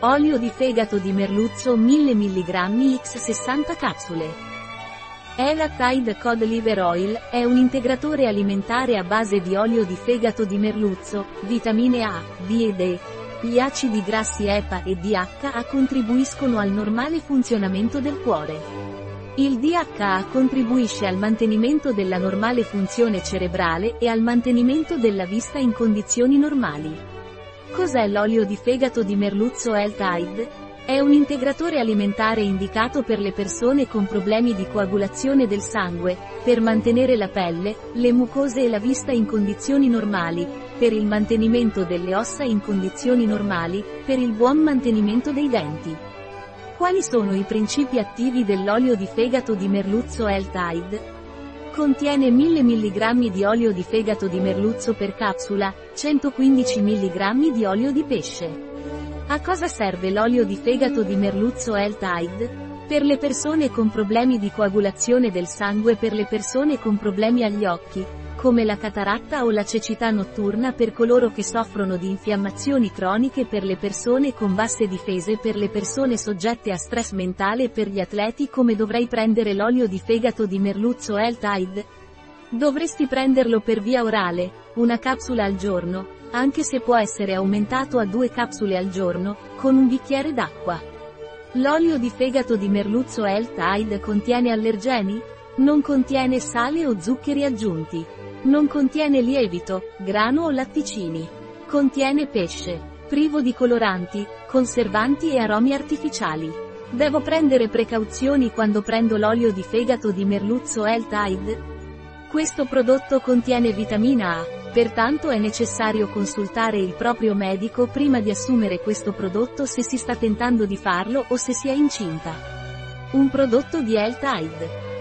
Olio di fegato di merluzzo 1000 mg x 60 capsule. Ela Tide Cod Liver Oil è un integratore alimentare a base di olio di fegato di merluzzo, vitamine A, D ed E. Gli acidi grassi EPA e DHA contribuiscono al normale funzionamento del cuore. Il DHA contribuisce al mantenimento della normale funzione cerebrale e al mantenimento della vista in condizioni normali. Cos'è l'olio di fegato di merluzzo L-Tide? È un integratore alimentare indicato per le persone con problemi di coagulazione del sangue, per mantenere la pelle, le mucose e la vista in condizioni normali, per il mantenimento delle ossa in condizioni normali, per il buon mantenimento dei denti. Quali sono i principi attivi dell'olio di fegato di merluzzo L-Tide? Contiene 1000 mg di olio di fegato di merluzzo per capsula, 115 mg di olio di pesce. A cosa serve l'olio di fegato di merluzzo L-Tide? Per le persone con problemi di coagulazione del sangue per le persone con problemi agli occhi, come la cataratta o la cecità notturna per coloro che soffrono di infiammazioni croniche per le persone con basse difese per le persone soggette a stress mentale per gli atleti come dovrei prendere l'olio di fegato di merluzzo L-Tide? Dovresti prenderlo per via orale, una capsula al giorno, anche se può essere aumentato a due capsule al giorno, con un bicchiere d'acqua. L'olio di fegato di merluzzo L-Tide contiene allergeni? Non contiene sale o zuccheri aggiunti. Non contiene lievito, grano o latticini. Contiene pesce. Privo di coloranti, conservanti e aromi artificiali. Devo prendere precauzioni quando prendo l'olio di fegato di merluzzo L-Tide? Questo prodotto contiene vitamina A, pertanto è necessario consultare il proprio medico prima di assumere questo prodotto se si sta tentando di farlo o se si è incinta. Un prodotto di L-Tide.